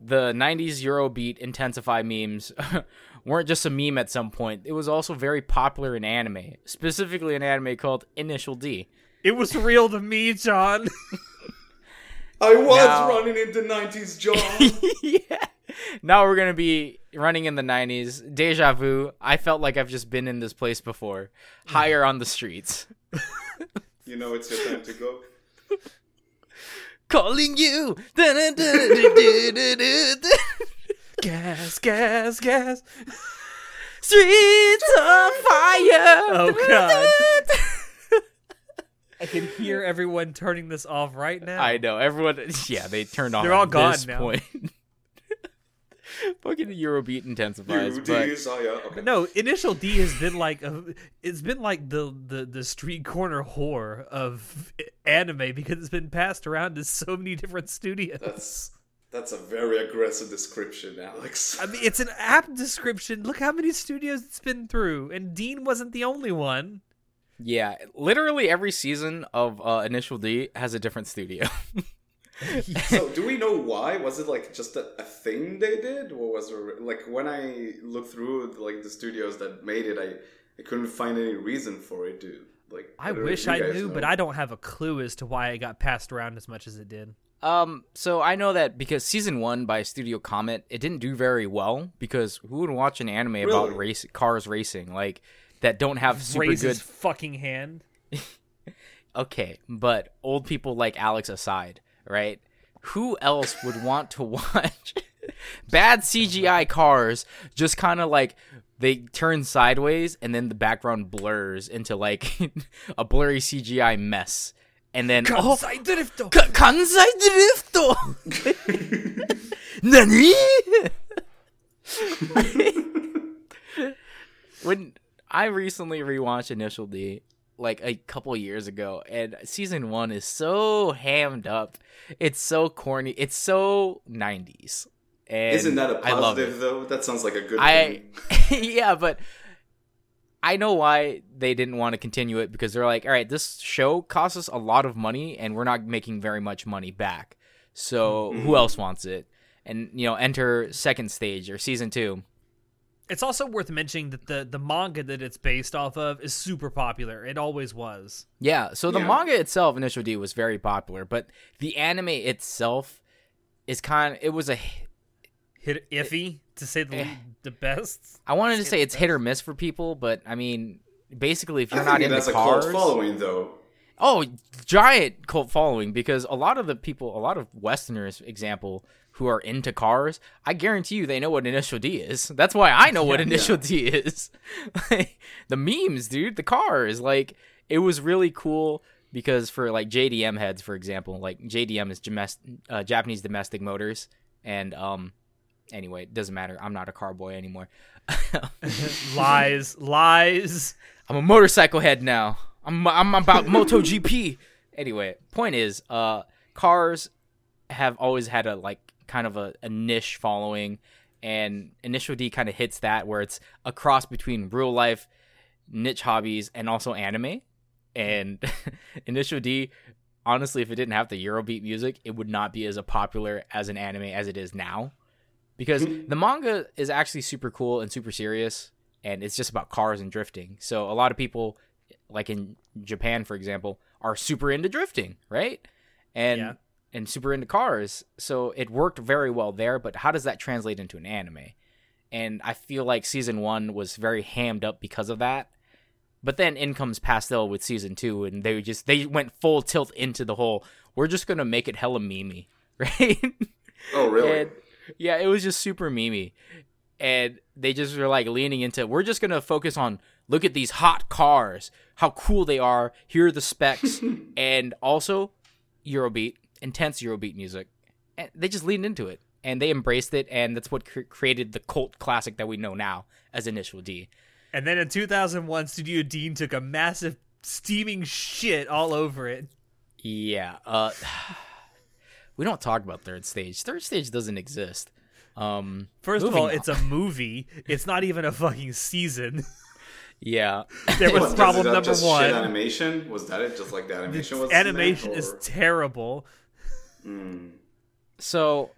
the '90s Eurobeat intensify memes weren't just a meme at some point. It was also very popular in anime, specifically an anime called Initial D. It was real to me, John. I was Now- running into 90s, John. yeah. Now we're gonna be running in the '90s. Deja vu. I felt like I've just been in this place before. Higher on the streets. you know it's your time to go. Calling you. Gas, gas, gas. Streets on fire. Oh god. I can hear everyone turning this off right now. I know everyone. Yeah, they turned off. They're all at gone this now. Point. Fucking Eurobeat intensifies, You but desire. Oh, okay. No, Initial D has been like a, it's been like the, the the street corner whore of anime because it's been passed around to so many different studios. That's that's a very aggressive description, Alex. I mean, it's an app description. Look how many studios it's been through, and Deen wasn't the only one. Yeah, literally every season of uh, Initial D has a different studio. so, do we know why? Was it like just a, a thing they did, or was there like when I looked through like the studios that made it, I I couldn't find any reason for it to like. I wish I knew, know. but I don't have a clue as to why it got passed around as much as it did. Um, so I know that because season one by Studio Comet, it didn't do very well because who would watch an anime about race cars racing like that don't have super Raise good fucking hand. okay, but old people like Alex aside, right? Who else would want to watch bad CGI cars just kind of like they turn sideways and then the background blurs into like a blurry CGI mess. And then oh, Kansai Drifto. Ka- Kansai Drifto. Nani? when I recently rewatched Initial D like a couple years ago, and season one is so hammed up. It's so corny. It's so '90s. And Isn't that a positive it. though? That sounds like a good I thing. yeah, but I know why they didn't want to continue it because they're like, all right, this show costs us a lot of money and we're not making very much money back. So Mm-hmm. who else wants it? And you know, enter second stage or season two. It's also worth mentioning that the the manga that it's based off of is super popular. It always was. Yeah, so the Yeah. manga itself, Initial D, was very popular, but the anime itself is kind of it was a Hit iffy to say the Eh. the best. I wanted to Say say the it's hit or miss for people, but I mean, basically, if you're think not it into has a cult following though. oh, giant cult following because a lot of the people, a lot of Westerners, example, who are into cars, I guarantee you they know what Initial D is. That's why I know what Yeah. Initial D is. like, the memes, dude, the cars, like it was really cool because for like JDM heads, for example, like JDM is uh, Japanese domestic motors, and um, anyway, it doesn't matter. I'm not a car boy anymore. lies, lies. I'm a motorcycle head now. I'm I'm about MotoGP. Anyway, point is, uh, cars have always had a like kind of a, a niche following, and Initial D kind of hits that where it's a cross between real life niche hobbies and also anime. And Initial D, honestly, if it didn't have the Eurobeat music, it would not be as a popular as an anime as it is now. Because hmm. the manga is actually super cool and super serious, and it's just about cars and drifting. So a lot of people, like in Japan, for example, are super into drifting, right? And Yeah. And super into cars, so it worked very well there. But how does that translate into an anime? And I feel like season one was very hammed up because of that. But then in comes Pastel with season two, and they just they went full tilt into the whole. We're just gonna make it hella memey, right? Oh, really? And yeah, it was just super memey. And they just were like leaning into we're just gonna focus on look at these hot cars, how cool they are, here are the specs, and also Eurobeat, intense Eurobeat music. And they just leaned into it and they embraced it, and that's what cr- created the cult classic that we know now as Initial D. And then in 2001, Studio Deen took a massive steaming shit all over it. Yeah, uh, we don't talk about third stage. Third stage doesn't exist. Um, First of all, on. it's a movie. It's not even a fucking season. yeah. There was What, problem is that number just shit one. animation? Was that it? Just like the animation was Animation is or- terrible. So,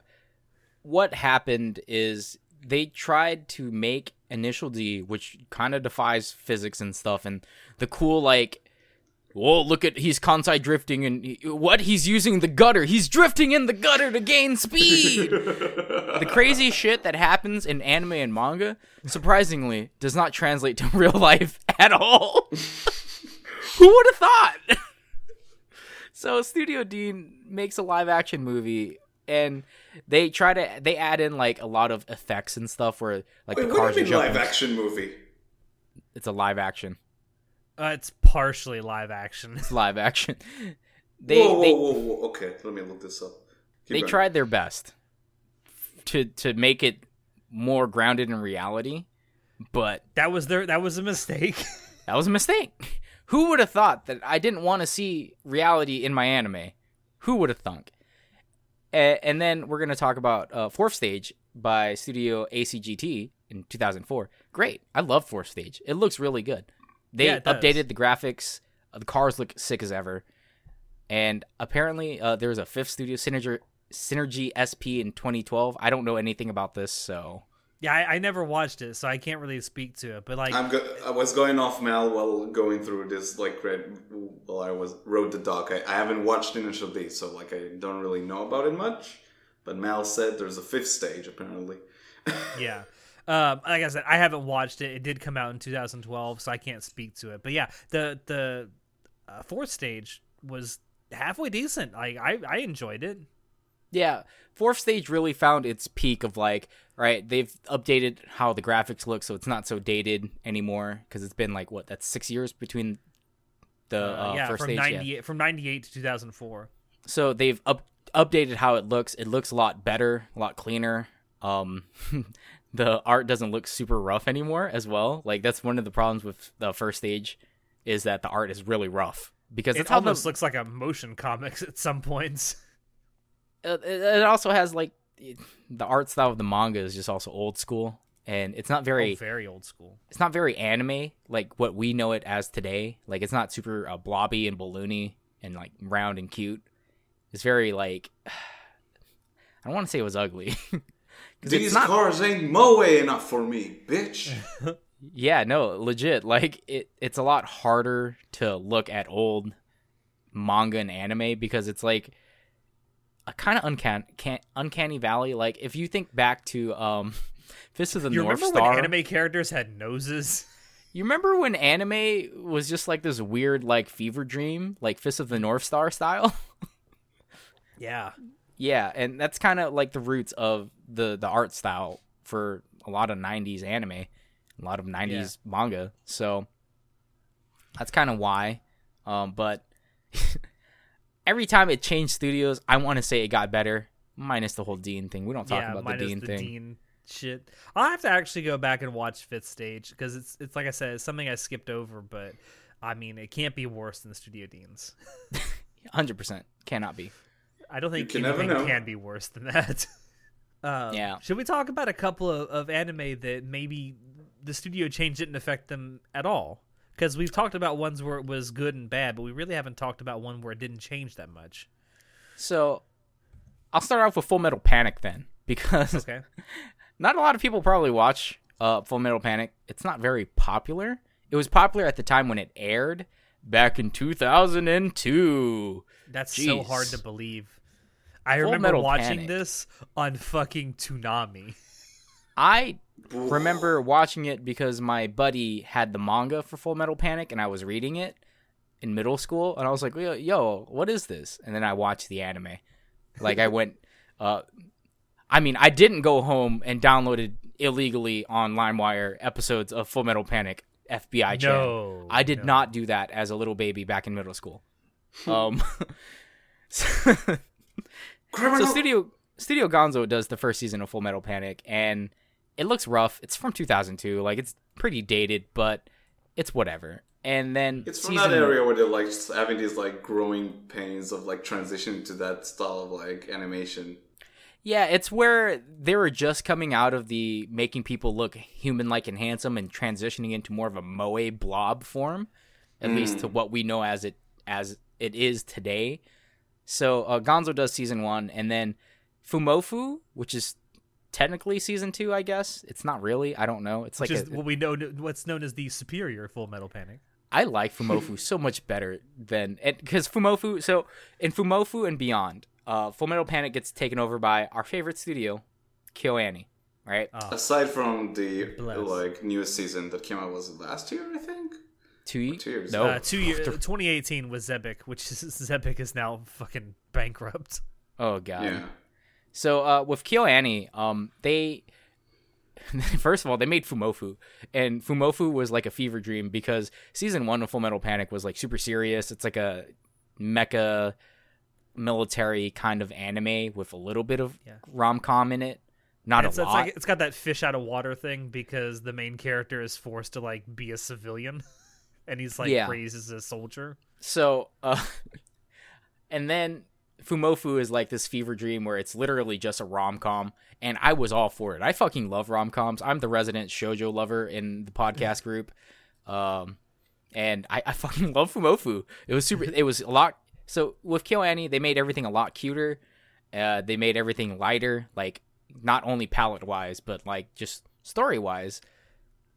what happened is they tried to make Initial D, which kind of defies physics and stuff, and the cool like, whoa, look at he's kansai drifting and he- what he's using the gutter. He's drifting in the gutter to gain speed. the crazy shit that happens in anime and manga, surprisingly, does not translate to real life at all. Who would have thought? So Studio Deen makes a live action movie and they try to they add in like a lot of effects and stuff where like Wait, the what cars do are you mean live action movie? It's a live action. Uh, it's partially live action. It's live action. They whoa, whoa, they whoa, whoa. Okay, let me look this up. Keep they going. tried their best to to make it more grounded in reality, but That was their. That was a mistake. that was a mistake. Who would have thought that I didn't want to see reality in my anime? Who would have thunk? A- and then we're going to talk about uh, Fourth Stage by Studio ACGT in 2004. Great. I love Fourth Stage. It looks really good. They Yeah, does. updated the graphics. Uh, the cars look sick as ever. And apparently, uh, there's a fifth studio, Synergy, Synergy SP, in 2012. I don't know anything about this, so. Yeah, I, I never watched it, so I can't really speak to it. But like, I'm go- I was going off Mal while going through this like read while I was wrote the doc. I, I haven't watched Initial D, so like I don't really know about it much. But Mal said there's a fifth stage apparently. yeah. Um, like I said, I haven't watched it. It did come out in 2012, so I can't speak to it. But yeah, the the uh, fourth stage was halfway decent. Like I I enjoyed it. Yeah, fourth stage really found its peak of like, right? They've updated how the graphics look, so it's not so dated anymore because it's been like what that's six years between the Uh, uh, yeah, first from stage. 98 Yeah. from 98 to 2004. So they've up updated how it looks. It looks a lot better, a lot cleaner. Um, the art doesn't look super rough anymore as well. Like that's one of the problems with the first stage is that the art is really rough because It how the almost looks like a motion comics at some points. It, it also has like the art style of the manga is just also old school and it's not very Oh, very old school. it's not very anime like what we know it as today like it's not super uh, blobby and balloony and like round and cute it's very like i don't want to say it was ugly 'Cause These not cars ain't moe enough for me, bitch. yeah no legit like it it's a lot harder to look at old manga and anime because it's like a kind of uncanny can, uncanny valley like if you think back to um fist of the You north remember star when anime characters had noses? You remember when anime was just like this weird like fever dream, like Fist of the North Star style? Yeah. yeah, and that's kind of like the roots of the the art style for a lot of 90s anime, a lot of 90s manga. So that's kind of why. Um but every time it changed studios, I want to say it got better, minus the whole Deen thing. We don't talk yeah, about the Deen the thing. Deen shit. I'll have to actually go back and watch Fifth Stage because it's it's like I said, it's something I skipped over, but I mean, it can't be worse than the Studio Deen's. 100% cannot be. I don't think can anything can be worse than that. um, Yeah. Should we talk about a couple of, of anime that maybe the studio change didn't affect them at all? Because we've talked about ones where it was good and bad, but we really haven't talked about one where it didn't change that much. So I'll start off with Full Metal Panic then, because Okay. not a lot of people probably watch uh, Full Metal Panic. It's not very popular. It was popular at the time when it aired back in 2002. That's so hard to believe. I Full remember watching Panic. this on fucking Toonami. I remember watching it because my buddy had the manga for Full Metal Panic, and I was reading it in middle school, and I was like, "Yo, yo what is this?" And then I watched the anime. Like I went, uh, I mean, I didn't go home and downloaded illegally on LimeWire episodes of Full Metal Panic FBI channel. No, I did no. not do that as a little baby back in middle school. um, so, Criminal. so Studio Studio Gonzo does the first season of Full Metal Panic, and it looks rough. It's from 2002, like it's pretty dated, but it's whatever. And then It's from that area where they're like having these like growing pains of like transition to that style of like animation. Yeah, it's where they were just coming out of the making people look human-like and handsome, and transitioning into more of a moe blob form, at least to what we know as it as it is today. So uh, Gonzo does season one, and then Fumoffu, which is technically season two, I guess. It's not really. I don't know. It's like Which is a- what we know, what's known as the superior Full Metal Panic. I like Fumoffu so much better than because Fumoffu. So in Fumoffu and beyond, uh, Full Metal Panic gets taken over by our favorite studio, KyoAni, right? Oh, Aside from the Bless. like newest season that came out was last year, I think. two, ye- two years. No, uh, two years. 2018 was Xebec, which is Xebec is now fucking bankrupt. oh god. Yeah. So uh, with KyoAni, um, they first of all they made Fumoffu, and Fumoffu was like a fever dream because season one of Full Metal Panic was like super serious. It's like a mecha military kind of anime with a little bit of Yeah. rom com in it. Not it's, a it's lot. like it's got that fish out of water thing because the main character is forced to like be a civilian, and he's like Yeah. raised as a soldier. So, uh, and then Fumoffu is like this fever dream where it's literally just a rom com, and I was all for it. I fucking love rom coms. I'm the resident shojo lover in the podcast group, um, and I, I fucking love Fumoffu. It was super. It was a lot. So with KyoAni, they made everything a lot cuter. Uh, they made everything lighter, like not only palette wise, but like just story wise.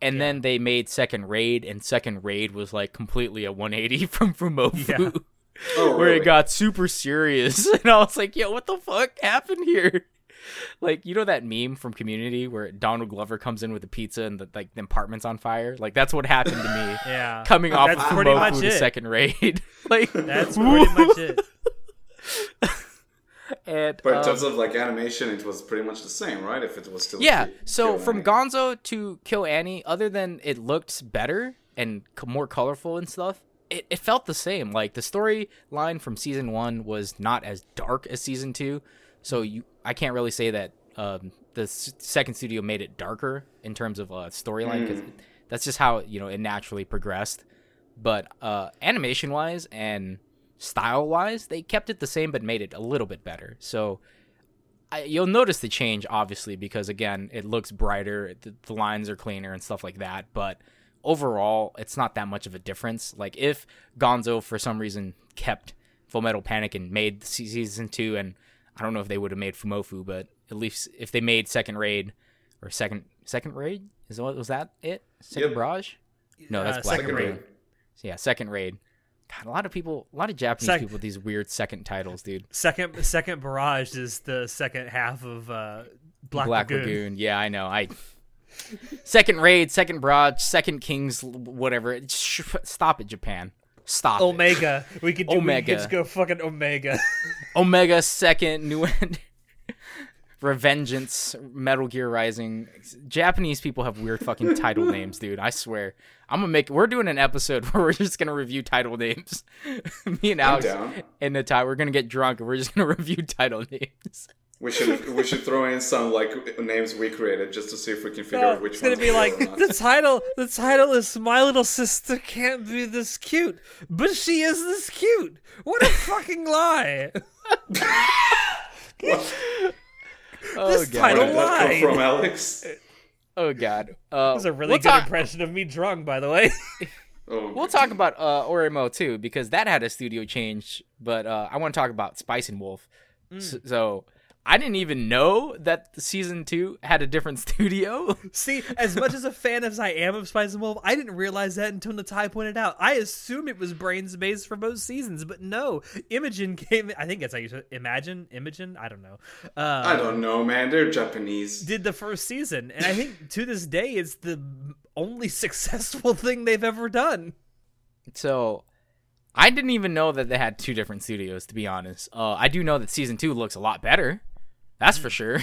And then they made Second Raid, and Second Raid was like completely a 180 from Fumoffu, Yeah. Oh, where really? it got super serious. And I was like, yo, what the fuck happened here? Like, you know that meme from Community where Donald Glover comes in with a pizza and the like the apartment's on fire? Like that's what happened to me Yeah, coming off That's of pretty Fumoffu much to it. Second Raid. like That's pretty much it. and But in um, terms of like animation, it was pretty much the same, right? If it was still Yeah. Ki- So from KyoAni. Gonzo to KyoAni, other than it looked better and c- more colorful and stuff, it, it felt the same. Like the storyline from season one was not as dark as season two, so you I can't really say that um, the s- second studio made it darker in terms of uh, storyline because that's just how you know it naturally progressed. But uh, animation wise and style wise, they kept it the same but made it a little bit better. So I, you'll notice the change obviously because again it looks brighter the, the lines are cleaner and stuff like that but overall it's not that much of a difference like if gonzo for some reason kept full metal panic and made season two and i don't know if they would have made fumoffu but at least if they made second raid or second second raid is what was that it second Yep. barrage no that's Uh, black Second Lagoon. Raid. yeah second raid God, a lot of people a lot of japanese Sec- people with these weird second titles dude Second, second barrage is the second half of uh, Black, Black Lagoon. Lagoon. Yeah, I know. I second raid, second broad, second kings, whatever. Sh- Stop it, Japan. Stop it. Omega. We could do, We Omega. could just go fucking Omega. Omega second, new end. Revengeance, Metal Gear Rising. Japanese people have weird fucking title names, dude. I swear. I'm gonna make. We're doing an episode where we're just gonna review title names. Me and Alex down. and Natai, we're gonna get drunk and we're just gonna review title names. We should we should throw in some like names we created just to see if we can figure No, out which one. it's gonna be like real or not. the title. The title is "My Little Sister Can't Be This Cute," but she is this cute. What a fucking lie! Oh This god. title Where did that come from, Alex? Oh god. Uh, That was a really we'll good talk- impression of me drunk, by the way. Oh, We'll talk about uh, Oreimo too because that had a studio change, but uh, I want to talk about Spice and Wolf. Mm. So, so I didn't even know that season two had a different studio. See, as much as a fan as I am of Spice and Wolf, I didn't realize that until Natai pointed out. I assume it was Brains based for both seasons, but no. Imogen came. I think that's how you say Imagine Imogen. I don't know. Uh, I don't know, man. They're Japanese. Did the first season, and I think to this day it's the only successful thing they've ever done. So, I didn't even know that they had two different studios. To be honest, uh, I do know that season two looks a lot better. That's for sure.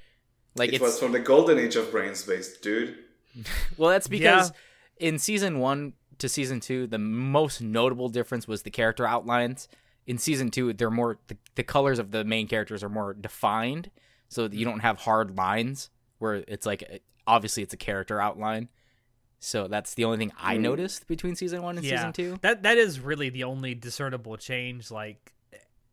like It it's was from the golden age of brains based, dude. well, that's because in season one to season two, the most notable difference was the character outlines. In season two, they're more the, the colors of the main characters are more defined, so that you don't have hard lines where it's like eh, obviously it's a character outline. So that's the only thing I mm. noticed between season one and season two. That that is really the only discernible change. Like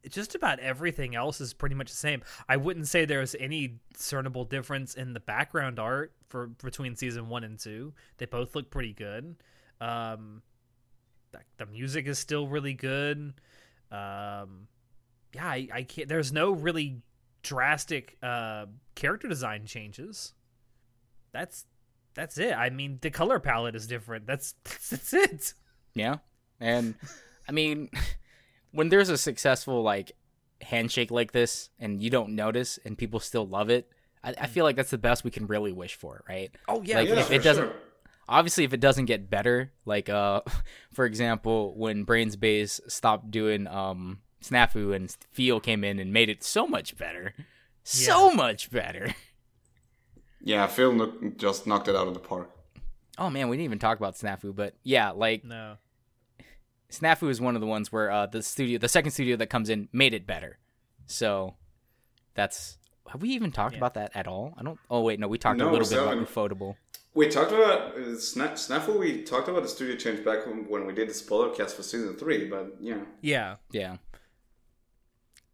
just about everything else is pretty much the same. I wouldn't say there's any discernible difference in the background art for between season one and two. They both look pretty good. Um, the, the music is still really good. Um, yeah, I, I can't. There's no really drastic uh, character design changes. That's that's it. I mean, the color palette is different. That's that's, that's it. Yeah. And I mean, when there's a successful like handshake like this and you don't notice and people still love it, I, I feel like that's the best we can really wish for, right? Oh yeah, Like, Yeah, if for it doesn't- sure. Obviously, if it doesn't get better, like uh, for example, when Brains Base stopped doing um Snafu and Feel came in and made it so much better, so much better. Yeah, Feel no- just knocked it out of the park. Oh man, we didn't even talk about Snafu, but yeah, like no. Snafu is one of the ones where uh, the studio, the second studio that comes in, made it better. So that's have we even talked Yeah. about that at all? I don't. Oh wait, no, we talked No, a little we bit about haven't. We talked about uh, Sna- Snafu. We talked about the studio change back when, when we did the spoiler cast for season three. But yeah, Yeah. Yeah,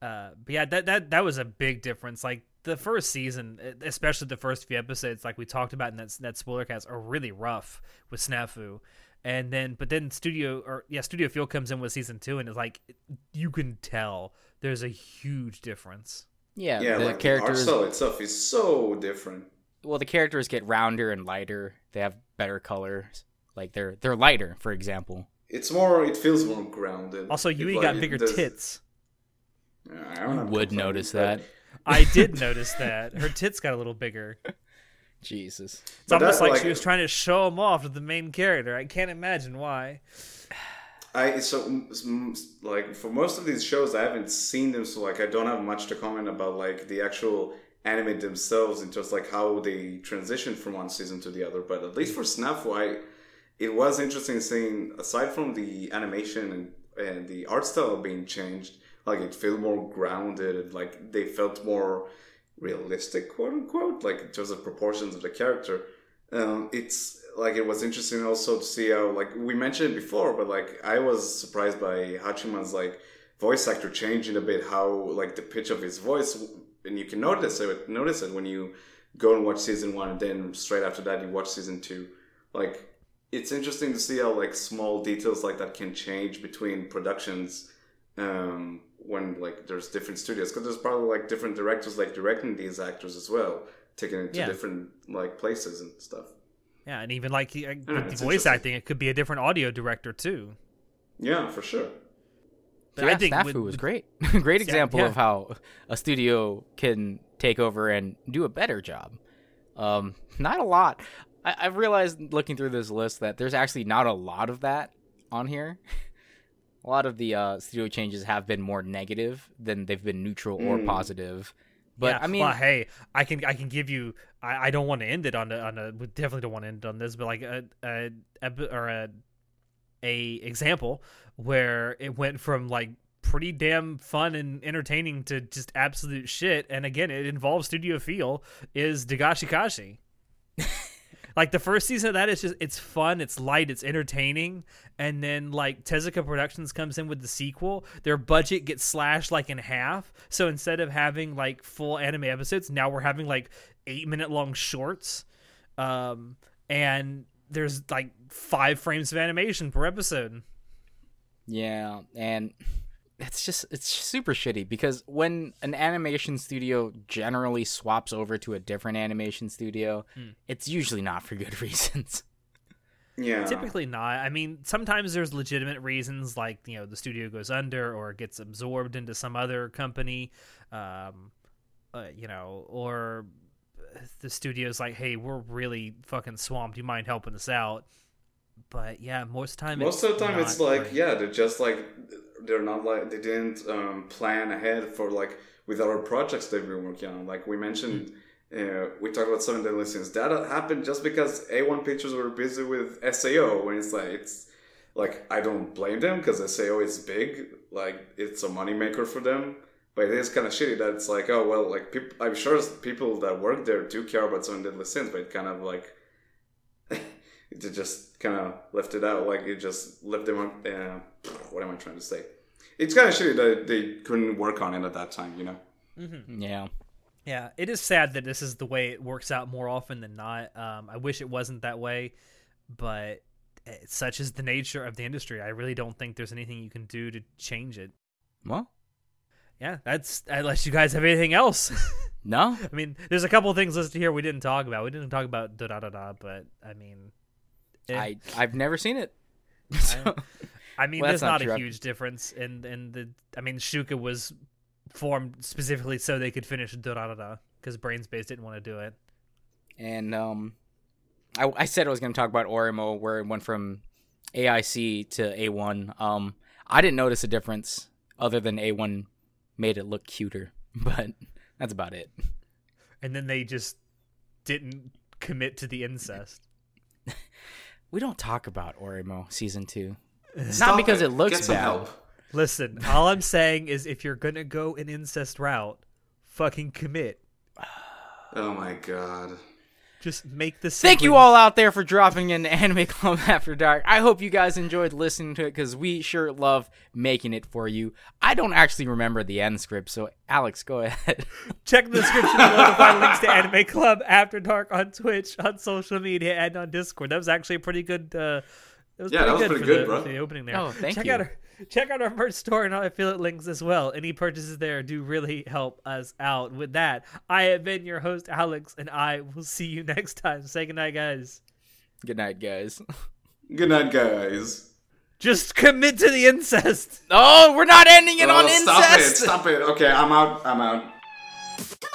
Uh, but yeah, that that that was a big difference. Like the first season, especially the first few episodes, like we talked about in that that spoiler cast, are really rough with Snafu. And then, but then Studio or yeah, Studio Field comes in with season two, and it's like you can tell there's a huge difference. yeah. yeah, the like characters. the art style itself is so different. well, the characters get rounder and lighter. They have better colors. Like they're they're lighter, for example. It's more. It feels more grounded. Also, It, Yui like, got bigger does- tits. Yeah, I don't Would notice that. I did notice that her tits got a little bigger. Jesus. It's But almost that, like, like- she was trying to show him off to the main character. I can't imagine why. I so like for most of these shows, I haven't seen them, so like I don't have much to comment about like the actual anime themselves and just like how they transition from one season to the other. But at least for Snafu, I it was interesting seeing aside from the animation and, and the art style being changed, like it felt more grounded and like they felt more realistic, quote unquote, like in terms of proportions of the character. Um, it's like it was interesting also to see how like we mentioned before, but like I was surprised by Hachiman's like voice actor changing a bit how like the pitch of his voice, and you can notice it. Notice it when you go and watch season one, and then straight after that you watch season two. Like it's interesting to see how like small details like that can change between productions um, when like there's different studios because there's probably like different directors like directing these actors as well, taking it to Yeah. different like places and stuff. Yeah, and even like uh, with know, the voice acting, it could be a different audio director too. Yeah, for sure. But yeah, I think Snafu with- was great. great example yeah. of how a studio can take over and do a better job. Um, not a lot. I, I've realized looking through this list that there's actually not a lot of that on here. a lot of the uh, studio changes have been more negative than they've been neutral or Mm. positive. But yeah, I mean, well, hey, I can I can give you. I, I don't want to end it on a on a. We definitely don't want to end on this, but like a a, epi- or a a example where it went from like pretty damn fun and entertaining to just absolute shit, and again, it involves Studio Feel is Dagashi Kashi. Like the first season of that is just it's fun, it's light, it's entertaining, and then like Tezuka Productions comes in with the sequel, their budget gets slashed like in half. So instead of having like full anime episodes, now we're having like eight minute long shorts, um, and there's like five frames of animation per episode. Yeah, and it's just it's super shitty because when an animation studio generally swaps over to a different animation studio, it's usually not for good reasons. Yeah. Typically not. I mean, sometimes there's legitimate reasons, like you know the studio goes under or gets absorbed into some other company, um, uh, you know, or the studio's like, "Hey, we're really fucking swamped. You mind helping us out?" But yeah, most time, Most of the time, it's like yeah, they're just like they're not like they didn't um, plan ahead for like with other projects they've been working on. Like we mentioned, uh, we talked about Seven Deadly Sins. That happened just because A1 Pictures were busy with SAO. When it's like it's like I don't blame them because SAO is big. Like it's a moneymaker for them. But it is kind of shitty that it's like, oh well, like peop I'm sure people that work there do care about Seven Deadly Sins, but it kind of like it just kind of lift it out. Like you just lift them. up. Uh, what am I trying to say? It's kind of shitty that they couldn't work on it at that time. You know. Yeah. Yeah, it is sad that this is the way it works out more often than not. Um, I wish it wasn't that way, but eh, such is the nature of the industry. I really don't think there's anything you can do to change it. Well, Yeah, that's unless you guys have anything else. no. I mean, there's a couple things listed here we didn't talk about. We didn't talk about da da da da, but I mean, I I've never seen it. So, I mean, Well, there's that's not not, a huge difference in in the. I mean, Shuka was formed specifically so they could finish da da da da because Brain's Base didn't want to do it. and um, I I said I was going to talk about Oreimo where it went from AIC to A1. Um, I didn't notice a difference other than A1 made it look cuter, but that's about it. and then they just didn't commit to the incest. We don't talk about Oreimo season two. Uh, Not because it looks Get some bad. help. Listen, all I'm saying is if you're gonna go an incest route, fucking commit. Oh my god. Just make the. Thank you all out there for dropping in Anime Club After Dark. I hope you guys enjoyed listening to it because we sure love making it for you. I don't actually remember the end script, so Alex, go ahead. Check the description below to find links to Anime Club After Dark on Twitch, on social media, and on Discord. That was actually a pretty good. Uh, it was Yeah, that was pretty pretty good, good, for the, bro. the opening there. Oh, thank check you. Out our, check out our merch store and our affiliate links as well. Any purchases there do really help us out. With that, I have been your host, Alex, and I will see you next time. Say goodnight, guys. Good night, guys. Good night, guys. Just commit to the incest. Oh, we're not ending it Oh, on stop incest. Stop it! Okay, I'm out. I'm out. Go